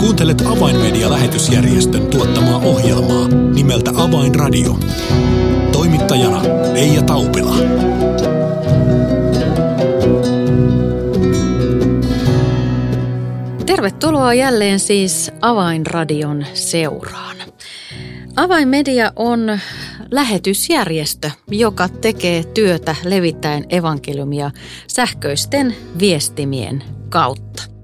Kuuntelet Avainmedia-lähetysjärjestön tuottamaa ohjelmaa nimeltä Avainradio. Toimittajana Eija Taupila. Tervetuloa jälleen siis Avainradion seuraan. Avainmedia on lähetysjärjestö, joka tekee työtä levittäen evankeliumia sähköisten viestimien kautta.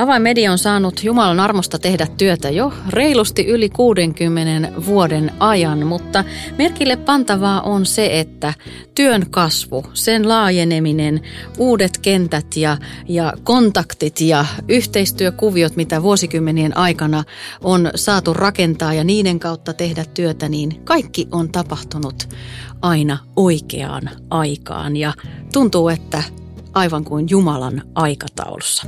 Avainmedia on saanut Jumalan armosta tehdä työtä jo reilusti yli 60 vuoden ajan, mutta merkille pantavaa on se, että työn kasvu, sen laajeneminen, uudet kentät ja, ja kontaktit ja yhteistyökuviot, mitä vuosikymmenien aikana on saatu rakentaa ja niiden kautta tehdä työtä, niin kaikki on tapahtunut aina oikeaan aikaan. Ja tuntuu, että aivan kuin Jumalan aikataulussa.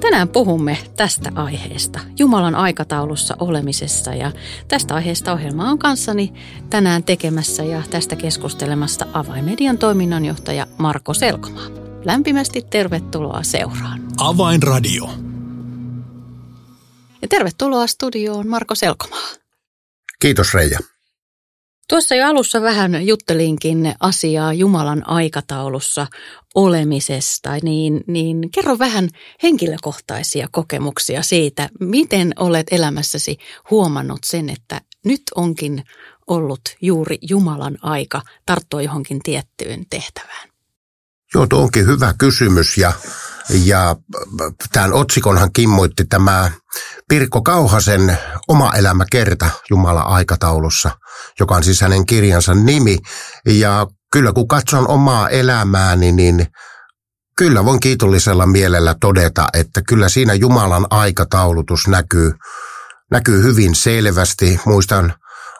Tänään puhumme tästä aiheesta, Jumalan aikataulussa olemisessa ja tästä aiheesta ohjelma on kanssani tänään tekemässä ja tästä keskustelemasta Avainmedian toiminnanjohtaja Marko Selkomaa. Lämpimästi tervetuloa seuraan. Avainradio. Ja tervetuloa studioon Marko Selkomaa. Kiitos Reija. Tuossa jo alussa vähän juttelinkin asiaa Jumalan aikataulussa olemisesta, niin, niin kerro vähän henkilökohtaisia kokemuksia siitä, miten olet elämässäsi huomannut sen, että nyt onkin ollut juuri Jumalan aika tarttua johonkin tiettyyn tehtävään. Joo, tuo onkin hyvä kysymys ja, ja tämän otsikonhan kimmoitti tämä Pirkko Kauhasen Oma elämä kerta Jumalan aikataulussa, joka on siis hänen kirjansa nimi. Ja kyllä kun katson omaa elämääni, niin kyllä voin kiitollisella mielellä todeta, että kyllä siinä Jumalan aikataulutus näkyy, näkyy hyvin selvästi. Muistan,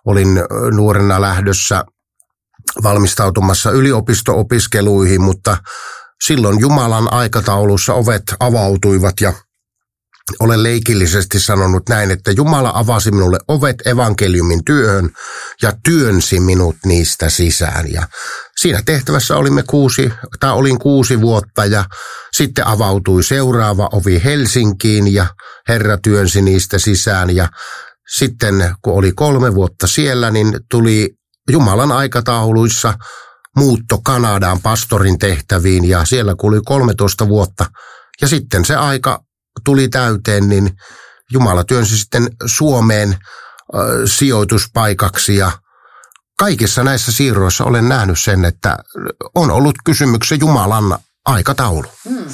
olin nuorena lähdössä valmistautumassa yliopisto-opiskeluihin, mutta silloin Jumalan aikataulussa ovet avautuivat ja olen leikillisesti sanonut näin, että Jumala avasi minulle ovet evankeliumin työhön ja työnsi minut niistä sisään. Ja siinä tehtävässä olimme kuusi, tai olin kuusi vuotta ja sitten avautui seuraava ovi Helsinkiin ja Herra työnsi niistä sisään. Ja sitten kun oli kolme vuotta siellä, niin tuli Jumalan aikatauluissa muutto Kanadaan pastorin tehtäviin ja siellä kului 13 vuotta. Ja sitten se aika tuli täyteen, niin Jumala työnsi sitten Suomeen äh, sijoituspaikaksi ja kaikissa näissä siirroissa olen nähnyt sen, että on ollut kysymyksen Jumalan aikataulu. Hmm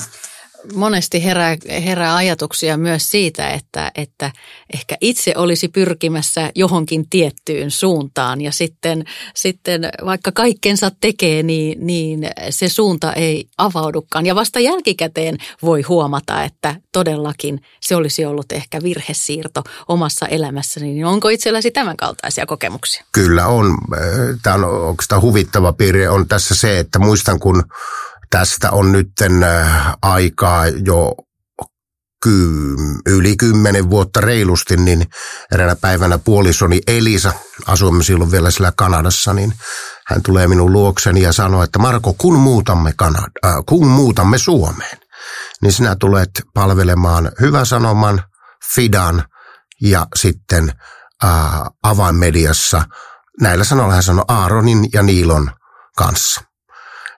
monesti herää, herää ajatuksia myös siitä, että, että ehkä itse olisi pyrkimässä johonkin tiettyyn suuntaan ja sitten, sitten vaikka kaikkensa tekee, niin, niin se suunta ei avaudukaan. Ja vasta jälkikäteen voi huomata, että todellakin se olisi ollut ehkä virhesiirto omassa elämässäni. Niin onko itselläsi tämän kaltaisia kokemuksia? Kyllä on. Tämä on oikeastaan huvittava piirre on tässä se, että muistan kun Tästä on nyt äh, aikaa jo ky- yli kymmenen vuotta reilusti, niin eräänä päivänä puolisoni Elisa, asuimme silloin vielä siellä Kanadassa, niin hän tulee minun luokseni ja sanoo, että Marko, kun muutamme, Kanad- äh, kun muutamme Suomeen, niin sinä tulet palvelemaan hyvä sanoman, Fidan ja sitten äh, avainmediassa. Näillä sanoilla hän sanoi Aaronin ja Niilon kanssa.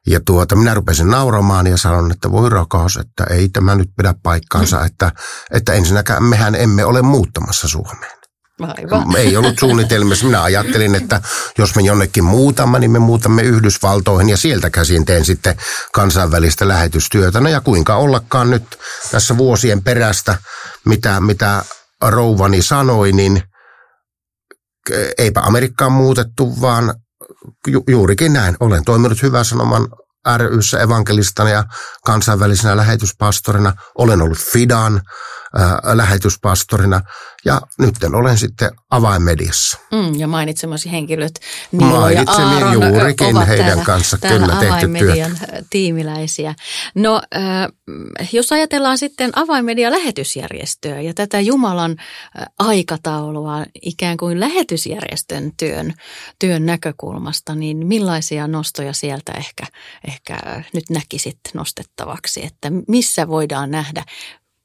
Ja tuota, minä rupesin nauramaan ja sanon, että voi rakas, että ei tämä nyt pidä paikkaansa, mm. että, että ensinnäkään mehän emme ole muuttamassa Suomeen. Aivan. Ei ollut suunnitelmissa. Minä ajattelin, että jos me jonnekin muutamme, niin me muutamme Yhdysvaltoihin ja sieltä käsin teen sitten kansainvälistä lähetystyötä. No ja kuinka ollakaan nyt tässä vuosien perästä, mitä, mitä rouvani sanoi, niin eipä Amerikkaan muutettu, vaan ju, juurikin näin. Olen toiminut hyvän sanoman ryssä evankelistana ja kansainvälisenä lähetyspastorina. Olen ollut Fidan äh, lähetyspastorina ja nyt olen sitten avainmediassa. Mm, ja mainitsemasi henkilöt Niilo ja Aaron juurikin ovat heidän täällä, kanssa täällä kyllä tehty avainmedian tiimiläisiä. No äh, jos ajatellaan sitten avainmedia lähetysjärjestöä ja tätä Jumalan aikataulua ikään kuin lähetysjärjestön työn, työn näkökulmasta, niin millaisia nostoja sieltä ehkä, ehkä nyt näkisit nostettavaksi, että missä voidaan nähdä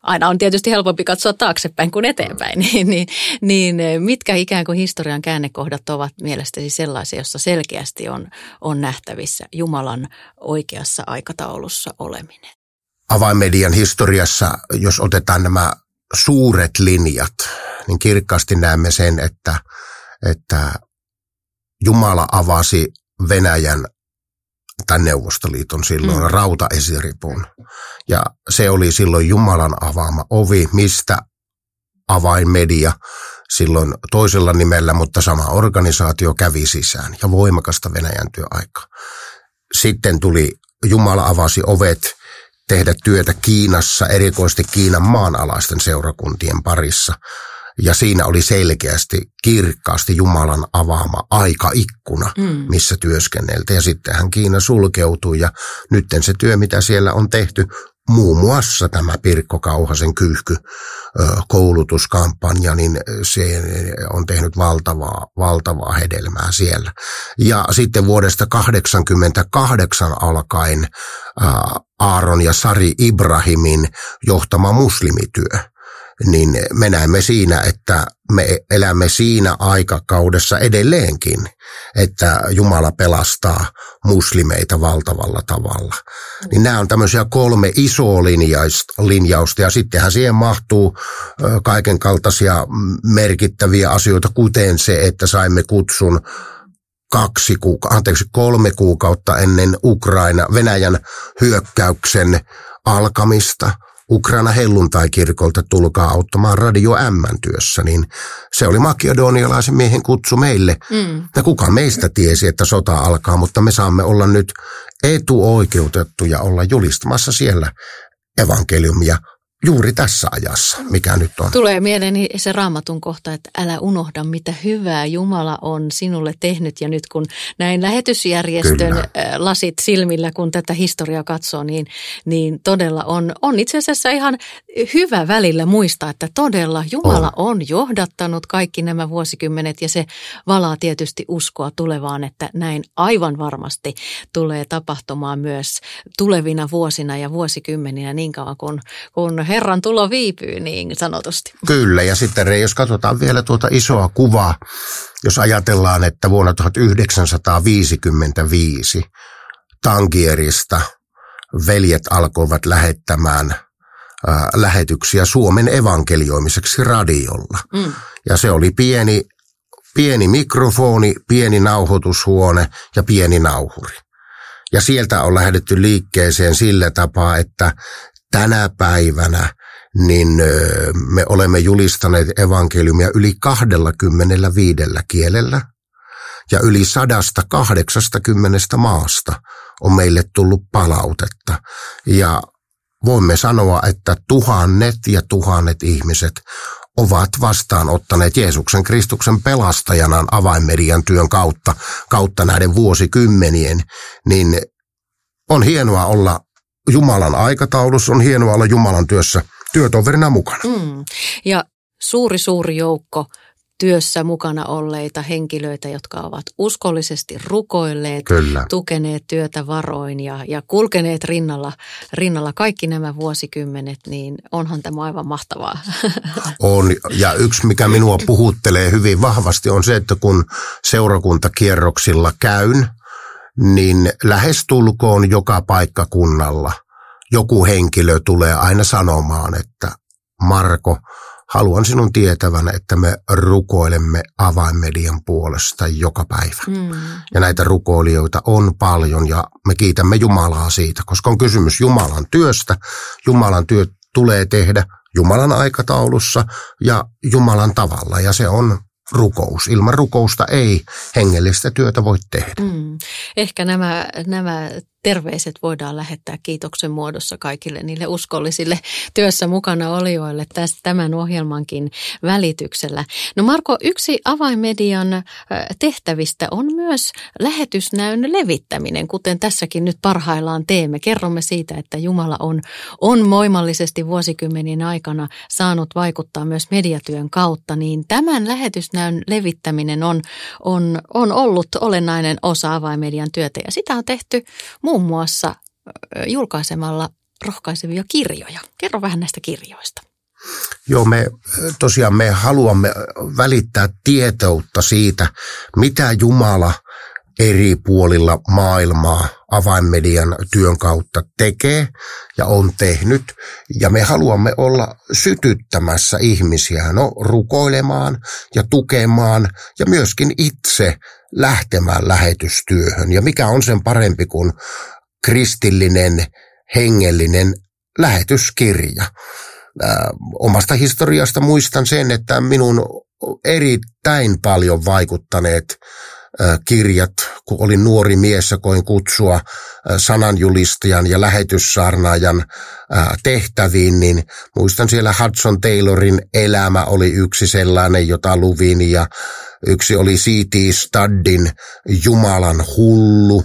aina on tietysti helpompi katsoa taaksepäin kuin eteenpäin, niin, niin, niin mitkä ikään kuin historian käännekohdat ovat mielestäsi sellaisia, jossa selkeästi on, on nähtävissä Jumalan oikeassa aikataulussa oleminen? Avainmedian historiassa, jos otetaan nämä suuret linjat, niin kirkkaasti näemme sen, että, että Jumala avasi Venäjän tai Neuvostoliiton silloin mm. rautaesiripun. Ja se oli silloin Jumalan avaama ovi, mistä avainmedia silloin toisella nimellä, mutta sama organisaatio kävi sisään ja voimakasta Venäjän työaikaa. Sitten tuli Jumala avasi ovet tehdä työtä Kiinassa, erikoisesti Kiinan maanalaisten seurakuntien parissa. Ja siinä oli selkeästi, kirkkaasti Jumalan avaama aikaikkuna, mm. missä työskenneltiin. Ja sittenhän Kiina sulkeutui ja nytten se työ, mitä siellä on tehty, muun muassa tämä Pirkko Kauhasen kyyhky koulutuskampanja, niin se on tehnyt valtavaa, valtavaa hedelmää siellä. Ja sitten vuodesta 1988 alkaen Aaron ja Sari Ibrahimin johtama muslimityö niin me näemme siinä, että me elämme siinä aikakaudessa edelleenkin, että Jumala pelastaa muslimeita valtavalla tavalla. Niin nämä on tämmöisiä kolme isoa linjausta ja sittenhän siihen mahtuu kaiken kaltaisia merkittäviä asioita, kuten se, että saimme kutsun kaksi kuuka- anteeksi, kolme kuukautta ennen Ukraina Venäjän hyökkäyksen alkamista – Ukraina helluntai-kirkolta tulkaa auttamaan Radio M-työssä, niin se oli makedonialaisen miehen kutsu meille. Mm. Ja kuka meistä tiesi, että sota alkaa, mutta me saamme olla nyt etuoikeutettuja olla julistamassa siellä evankeliumia juuri tässä ajassa, mikä nyt on. Tulee mieleeni se raamatun kohta, että älä unohda, mitä hyvää Jumala on sinulle tehnyt. Ja nyt kun näin lähetysjärjestön Kyllä. lasit silmillä, kun tätä historiaa katsoo, niin, niin todella on, on itse asiassa ihan hyvä välillä muistaa, että todella Jumala on. on johdattanut kaikki nämä vuosikymmenet ja se valaa tietysti uskoa tulevaan, että näin aivan varmasti tulee tapahtumaan myös tulevina vuosina ja vuosikymmeninä niin kauan kun, kun Herran tulo viipyy niin sanotusti. Kyllä, ja sitten jos katsotaan vielä tuota isoa kuvaa, jos ajatellaan, että vuonna 1955 Tankierista veljet alkoivat lähettämään äh, lähetyksiä Suomen evankelioimiseksi radiolla. Mm. Ja se oli pieni, pieni mikrofoni, pieni nauhoitushuone ja pieni nauhuri. Ja sieltä on lähdetty liikkeeseen sillä tapaa, että tänä päivänä niin me olemme julistaneet evankeliumia yli 25 kielellä ja yli 180 maasta on meille tullut palautetta. Ja voimme sanoa, että tuhannet ja tuhannet ihmiset ovat vastaanottaneet Jeesuksen Kristuksen pelastajanaan avainmedian työn kautta, kautta näiden vuosikymmenien, niin on hienoa olla Jumalan aikataulussa, on hienoa olla Jumalan työssä työtoverina mukana. Mm. Ja suuri suuri joukko työssä mukana olleita henkilöitä, jotka ovat uskollisesti rukoilleet, Kyllä. tukeneet työtä varoin ja, ja kulkeneet rinnalla, rinnalla kaikki nämä vuosikymmenet, niin onhan tämä aivan mahtavaa. On, ja yksi mikä minua puhuttelee hyvin vahvasti on se, että kun seurakuntakierroksilla käyn, niin lähestulkoon joka paikkakunnalla joku henkilö tulee aina sanomaan, että Marko, haluan sinun tietävän, että me rukoilemme avainmedian puolesta joka päivä. Mm. Ja näitä rukoilijoita on paljon ja me kiitämme Jumalaa siitä, koska on kysymys Jumalan työstä. Jumalan työ tulee tehdä Jumalan aikataulussa ja Jumalan tavalla ja se on rukous. Ilman rukousta ei hengellistä työtä voi tehdä. Mm. Ehkä nämä, nämä terveiset voidaan lähettää kiitoksen muodossa kaikille niille uskollisille työssä mukana olijoille tästä tämän ohjelmankin välityksellä. No Marko, yksi avainmedian tehtävistä on myös lähetysnäyn levittäminen, kuten tässäkin nyt parhaillaan teemme. Kerromme siitä, että Jumala on, on voimallisesti vuosikymmenien aikana saanut vaikuttaa myös mediatyön kautta, niin tämän lähetysnäyn levittäminen on, on, on ollut olennainen osa avainmedian työtä ja sitä on tehty muun muassa julkaisemalla rohkaisevia kirjoja. Kerro vähän näistä kirjoista. Joo, me tosiaan me haluamme välittää tietoutta siitä, mitä Jumala eri puolilla maailmaa avainmedian työn kautta tekee ja on tehnyt. Ja me haluamme olla sytyttämässä ihmisiä no, rukoilemaan ja tukemaan ja myöskin itse lähtemään lähetystyöhön. Ja mikä on sen parempi kuin kristillinen, hengellinen lähetyskirja. Äh, omasta historiasta muistan sen, että minun erittäin paljon vaikuttaneet kirjat, kun olin nuori mies ja koin kutsua sananjulistajan ja lähetyssaarnaajan tehtäviin, niin muistan siellä Hudson Taylorin elämä oli yksi sellainen, jota luvin ja yksi oli C.T. Studdin Jumalan hullu,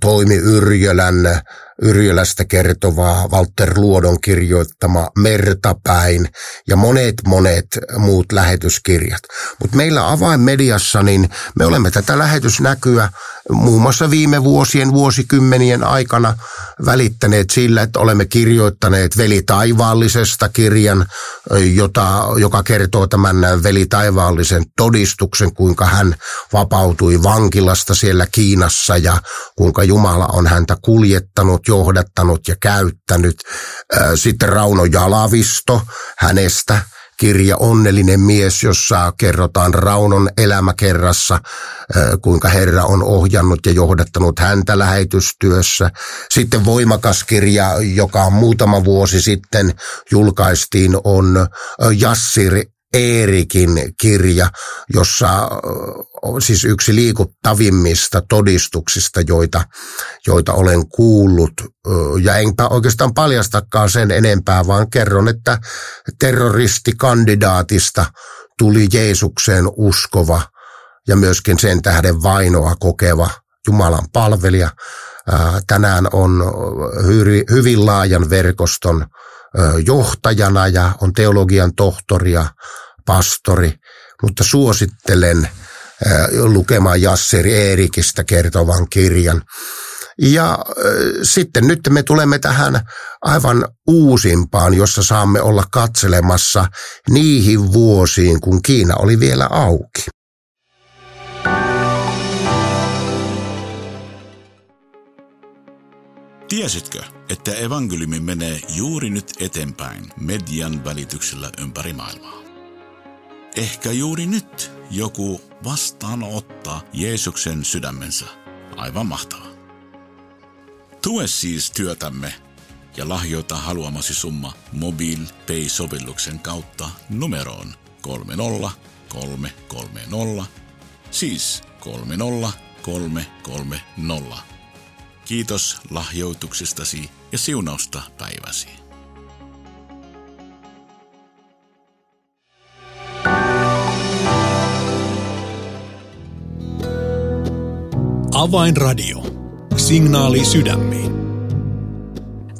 toimi Yrjölän Yrjölästä kertovaa Walter Luodon kirjoittama Mertapäin ja monet monet muut lähetyskirjat. Mutta meillä avainmediassa niin me olemme tätä lähetysnäkyä muun muassa viime vuosien, vuosikymmenien aikana välittäneet sillä, että olemme kirjoittaneet Veli Taivaallisesta kirjan, jota, joka kertoo tämän Veli Taivaallisen todistuksen, kuinka hän vapautui vankilasta siellä Kiinassa ja kuinka Jumala on häntä kuljettanut, johdattanut ja käyttänyt. Sitten Rauno Jalavisto hänestä kirja Onnellinen mies, jossa kerrotaan Raunon elämäkerrassa, kuinka Herra on ohjannut ja johdattanut häntä lähetystyössä. Sitten voimakas kirja, joka muutama vuosi sitten julkaistiin, on Jassir Eerikin kirja, jossa on siis yksi liikuttavimmista todistuksista, joita, joita olen kuullut. Ja enpä oikeastaan paljastakaan sen enempää, vaan kerron, että terroristikandidaatista tuli Jeesukseen uskova ja myöskin sen tähden vainoa kokeva Jumalan palvelija. Tänään on hyvin laajan verkoston johtajana ja on teologian tohtori ja pastori, mutta suosittelen lukemaan Jasseri Eerikistä kertovan kirjan. Ja sitten nyt me tulemme tähän aivan uusimpaan, jossa saamme olla katselemassa niihin vuosiin, kun Kiina oli vielä auki. Tiesitkö, että evankeliumi menee juuri nyt eteenpäin median välityksellä ympäri maailmaa? Ehkä juuri nyt joku vastaanottaa Jeesuksen sydämensä. Aivan mahtavaa. Tue siis työtämme ja lahjoita haluamasi summa MobilePay-sovelluksen kautta numeroon 30330, siis 30330. Kiitos lahjoituksestasi ja siunausta päiväsi. Avainradio. Signaali sydämiin.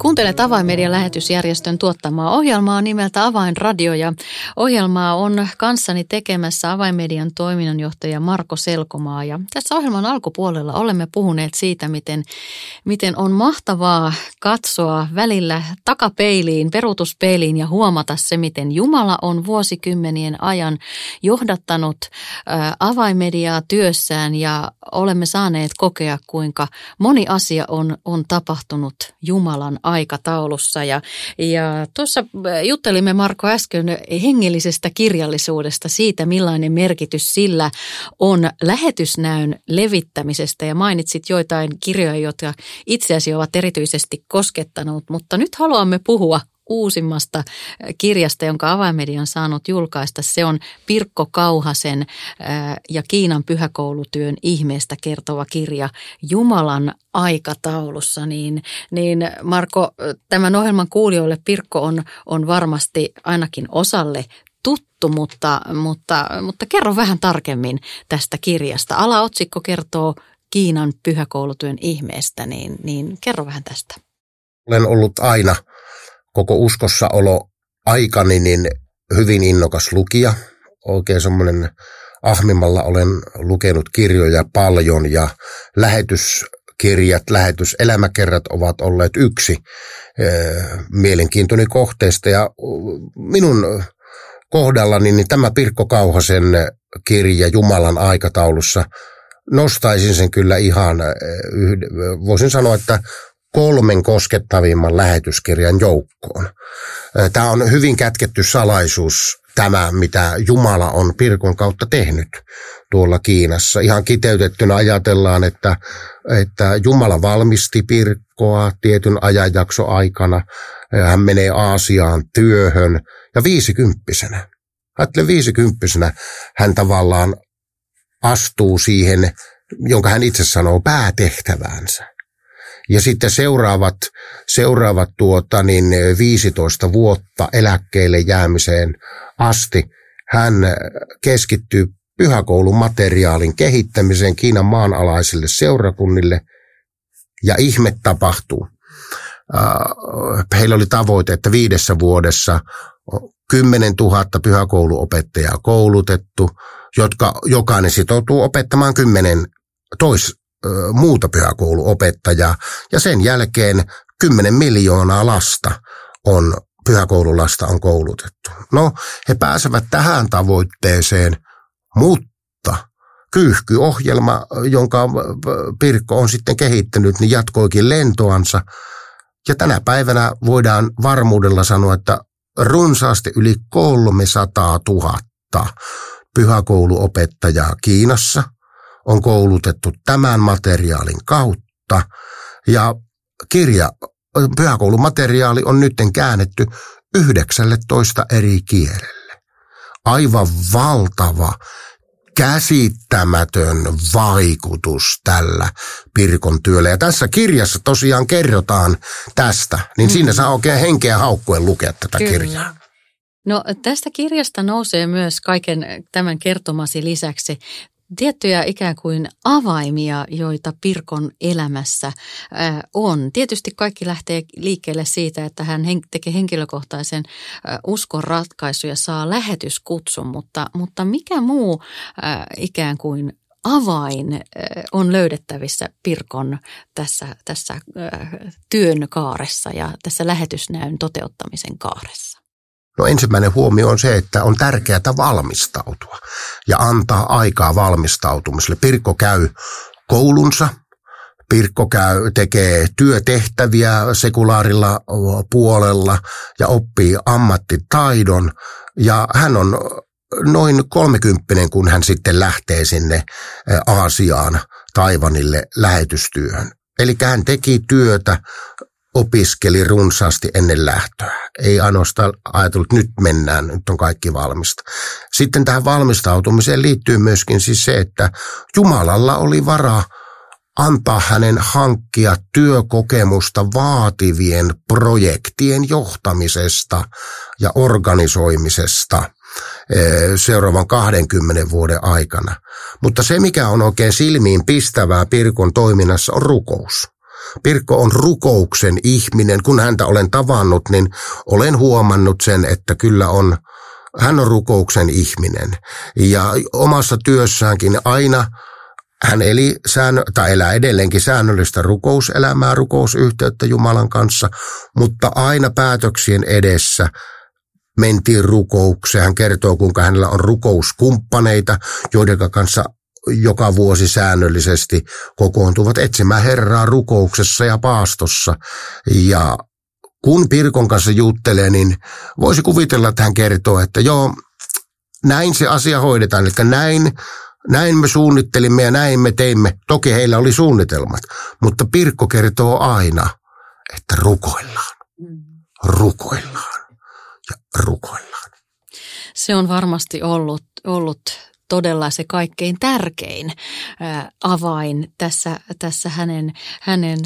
Kuuntelet Avainmedian lähetysjärjestön tuottamaa ohjelmaa nimeltä Avainradio ja ohjelmaa on kanssani tekemässä Avainmedian toiminnanjohtaja Marko Selkomaa. Ja tässä ohjelman alkupuolella olemme puhuneet siitä, miten, miten on mahtavaa katsoa välillä takapeiliin, peruutuspeiliin ja huomata se, miten Jumala on vuosikymmenien ajan johdattanut avainmediaa työssään ja olemme saaneet kokea, kuinka moni asia on, on tapahtunut Jumalan aikataulussa. Ja, ja tuossa äh, juttelimme Marko äsken hengellisestä kirjallisuudesta, siitä millainen merkitys sillä on lähetysnäyn levittämisestä ja mainitsit joitain kirjoja, jotka itseäsi ovat erityisesti koskettanut, mutta nyt haluamme puhua uusimmasta äh, kirjasta, jonka avaimedia on saanut julkaista. Se on Pirkko Kauhasen äh, ja Kiinan pyhäkoulutyön ihmeestä kertova kirja Jumalan aikataulussa. Niin, niin Marko, tämän ohjelman kuulijoille Pirkko on, on varmasti ainakin osalle tuttu, mutta, mutta, mutta kerro vähän tarkemmin tästä kirjasta. Alaotsikko kertoo Kiinan pyhäkoulutyön ihmeestä, niin, niin kerro vähän tästä. Olen ollut aina – koko uskossaolo aikani niin hyvin innokas lukija. Oikein semmoinen ahmimalla olen lukenut kirjoja paljon ja lähetys kirjat, lähetys, elämäkerrat ovat olleet yksi mielenkiintoinen kohteista. Ja minun kohdallani niin tämä Pirkko Kauhasen kirja Jumalan aikataulussa nostaisin sen kyllä ihan, voisin sanoa, että kolmen koskettavimman lähetyskirjan joukkoon. Tämä on hyvin kätketty salaisuus tämä, mitä Jumala on Pirkon kautta tehnyt tuolla Kiinassa. Ihan kiteytettynä ajatellaan, että, että Jumala valmisti Pirkkoa tietyn ajanjakso aikana. Hän menee Aasiaan työhön ja viisikymppisenä. Ajattelen viisikymppisenä hän tavallaan astuu siihen, jonka hän itse sanoo päätehtäväänsä. Ja sitten seuraavat, seuraavat tuota, niin 15 vuotta eläkkeelle jäämiseen asti hän keskittyy pyhäkoulun materiaalin kehittämiseen Kiinan maanalaisille seurakunnille ja ihme tapahtuu. Äh, heillä oli tavoite, että viidessä vuodessa 10 000 pyhäkouluopettajaa koulutettu, jotka jokainen sitoutuu opettamaan kymmenen tois, muuta pyhäkouluopettajaa. Ja sen jälkeen 10 miljoonaa lasta on pyhäkoululasta on koulutettu. No, he pääsevät tähän tavoitteeseen, mutta kyyhkyohjelma, jonka Pirkko on sitten kehittänyt, niin jatkoikin lentoansa. Ja tänä päivänä voidaan varmuudella sanoa, että runsaasti yli 300 000 pyhäkouluopettajaa Kiinassa on koulutettu tämän materiaalin kautta. Ja kirja, pyhäkoulumateriaali on nyt käännetty 19 eri kielelle. Aivan valtava käsittämätön vaikutus tällä Pirkon työllä. Ja tässä kirjassa tosiaan kerrotaan tästä, niin mm. siinä saa oikein henkeä haukkuen lukea tätä Kyllä. kirjaa. No tästä kirjasta nousee myös kaiken tämän kertomasi lisäksi tiettyjä ikään kuin avaimia, joita Pirkon elämässä on. Tietysti kaikki lähtee liikkeelle siitä, että hän tekee henkilökohtaisen uskon ratkaisu ja saa lähetyskutsun, mutta, mutta mikä muu ikään kuin avain on löydettävissä Pirkon tässä, tässä työn kaaressa ja tässä lähetysnäyn toteuttamisen kaaressa? No ensimmäinen huomio on se, että on tärkeää valmistautua ja antaa aikaa valmistautumiselle. Pirkko käy koulunsa, Pirkko käy, tekee työtehtäviä sekulaarilla puolella ja oppii ammattitaidon. Ja hän on noin kolmekymppinen, kun hän sitten lähtee sinne Aasiaan, Taivanille lähetystyöhön. Eli hän teki työtä opiskeli runsaasti ennen lähtöä. Ei ainoastaan ajatellut, että nyt mennään, nyt on kaikki valmista. Sitten tähän valmistautumiseen liittyy myöskin siis se, että Jumalalla oli varaa antaa hänen hankkia työkokemusta vaativien projektien johtamisesta ja organisoimisesta eh, seuraavan 20 vuoden aikana. Mutta se, mikä on oikein silmiin pistävää Pirkon toiminnassa, on rukous. Pirkko on rukouksen ihminen. Kun häntä olen tavannut, niin olen huomannut sen, että kyllä on, hän on rukouksen ihminen. Ja omassa työssäänkin aina hän eli säännö, tai elää edelleenkin säännöllistä rukouselämää, rukousyhteyttä Jumalan kanssa, mutta aina päätöksien edessä mentiin rukoukseen. Hän kertoo, kuinka hänellä on rukouskumppaneita, joiden kanssa joka vuosi säännöllisesti kokoontuvat etsimään Herraa rukouksessa ja paastossa. Ja kun Pirkon kanssa juttelee, niin voisi kuvitella, että hän kertoo, että joo, näin se asia hoidetaan. Eli näin, näin me suunnittelimme ja näin me teimme. Toki heillä oli suunnitelmat, mutta Pirkko kertoo aina, että rukoillaan, rukoillaan ja rukoillaan. Se on varmasti ollut, ollut todella se kaikkein tärkein avain tässä, tässä hänen, hänen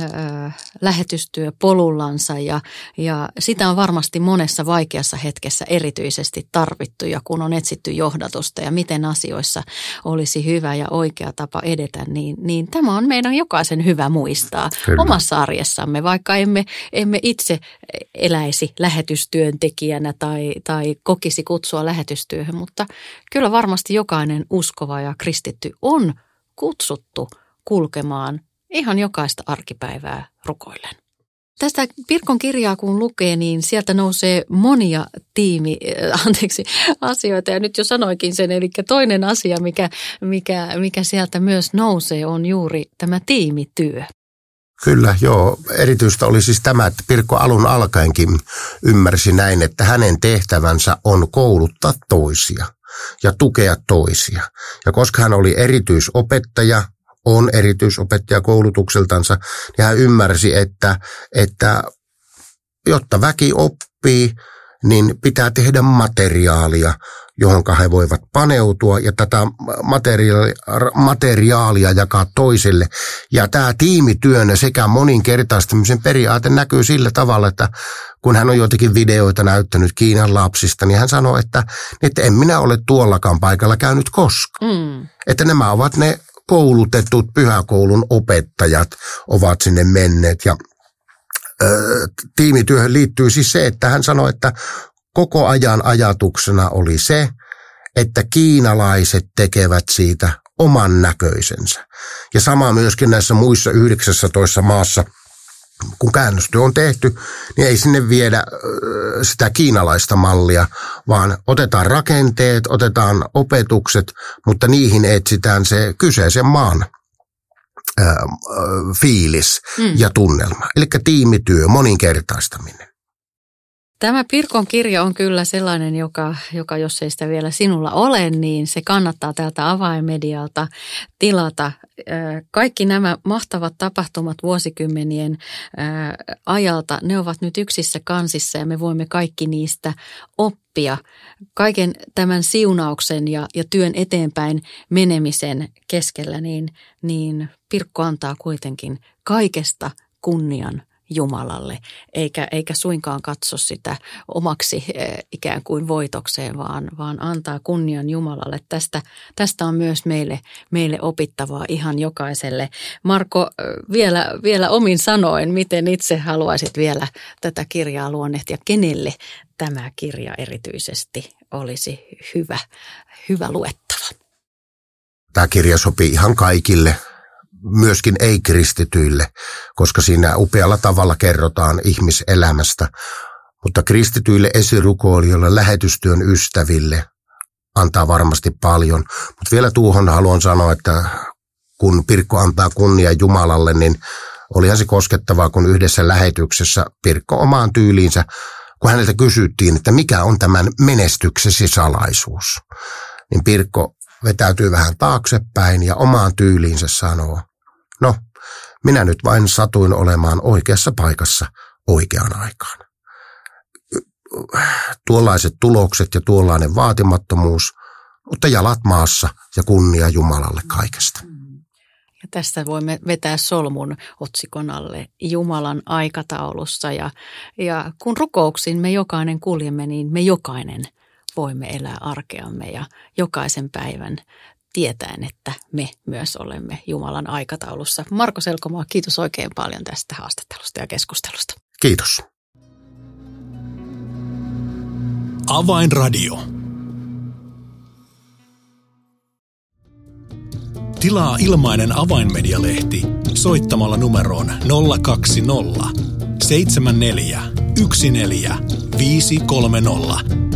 lähetystyöpolullansa ja, ja sitä on varmasti monessa vaikeassa hetkessä erityisesti tarvittu ja kun on etsitty johdatusta ja miten asioissa olisi hyvä ja oikea tapa edetä, niin, niin tämä on meidän jokaisen hyvä muistaa Kyllä. omassa arjessamme, vaikka emme, emme itse eläisi lähetystyöntekijänä tai, tai kokisi kutsua lähetystyöhön, mutta kyllä varmasti jokainen jokainen uskova ja kristitty on kutsuttu kulkemaan ihan jokaista arkipäivää rukoillen. Tästä Pirkon kirjaa kun lukee, niin sieltä nousee monia tiimi, äh, anteeksi, asioita. Ja nyt jo sanoikin sen, eli toinen asia, mikä, mikä, mikä sieltä myös nousee, on juuri tämä tiimityö. Kyllä, joo. Erityistä oli siis tämä, että Pirkko alun alkaenkin ymmärsi näin, että hänen tehtävänsä on kouluttaa toisia ja tukea toisia. Ja koska hän oli erityisopettaja, on erityisopettaja koulutukseltansa, niin hän ymmärsi, että, että jotta väki oppii, niin pitää tehdä materiaalia, johon he voivat paneutua ja tätä materiaalia, materiaalia jakaa toisille. Ja tämä tiimityönä sekä moninkertaistamisen periaate näkyy sillä tavalla, että kun hän on joitakin videoita näyttänyt Kiinan lapsista, niin hän sanoi, että, että en minä ole tuollakaan paikalla käynyt koskaan. Mm. Että nämä ovat ne koulutetut pyhäkoulun opettajat ovat sinne menneet ja tiimityöhön liittyy siis se, että hän sanoi, että koko ajan ajatuksena oli se, että kiinalaiset tekevät siitä oman näköisensä. Ja sama myöskin näissä muissa 19 maassa, kun käännöstyö on tehty, niin ei sinne viedä sitä kiinalaista mallia, vaan otetaan rakenteet, otetaan opetukset, mutta niihin etsitään se kyseisen maan fiilis mm. ja tunnelma. Eli tiimityö, moninkertaistaminen. Tämä Pirkon kirja on kyllä sellainen, joka, joka jos ei sitä vielä sinulla ole, niin se kannattaa täältä avainmedialta tilata. Kaikki nämä mahtavat tapahtumat vuosikymmenien ajalta, ne ovat nyt yksissä kansissa ja me voimme kaikki niistä oppia. Kaiken tämän siunauksen ja, ja työn eteenpäin menemisen keskellä, niin, niin Pirkko antaa kuitenkin kaikesta kunnian Jumalalle, eikä, eikä suinkaan katso sitä omaksi eh, ikään kuin voitokseen, vaan, vaan antaa kunnian Jumalalle. Tästä, tästä on myös meille, meille opittavaa ihan jokaiselle. Marko, eh, vielä, vielä omin sanoin, miten itse haluaisit vielä tätä kirjaa luonnehtia, kenelle tämä kirja erityisesti olisi hyvä, hyvä luettava? Tämä kirja sopii ihan kaikille myöskin ei-kristityille, koska siinä upealla tavalla kerrotaan ihmiselämästä. Mutta kristityille esirukoilijoille, lähetystyön ystäville antaa varmasti paljon. Mutta vielä tuohon haluan sanoa, että kun Pirkko antaa kunnia Jumalalle, niin olihan se koskettavaa, kun yhdessä lähetyksessä Pirkko omaan tyyliinsä, kun häneltä kysyttiin, että mikä on tämän menestyksesi salaisuus, niin Pirkko vetäytyy vähän taaksepäin ja omaan tyyliinsä sanoo, no, minä nyt vain satuin olemaan oikeassa paikassa oikeaan aikaan. Tuollaiset tulokset ja tuollainen vaatimattomuus, mutta jalat maassa ja kunnia Jumalalle kaikesta. Ja tästä voimme vetää solmun otsikon alle Jumalan aikataulussa. Ja, ja kun rukouksiin me jokainen kuljemme, niin me jokainen – voimme elää arkeamme ja jokaisen päivän tietäen, että me myös olemme Jumalan aikataulussa. Marko Selkomaa, kiitos oikein paljon tästä haastattelusta ja keskustelusta. Kiitos. Avainradio. Tilaa ilmainen avainmedialehti soittamalla numeroon 020 74 14 530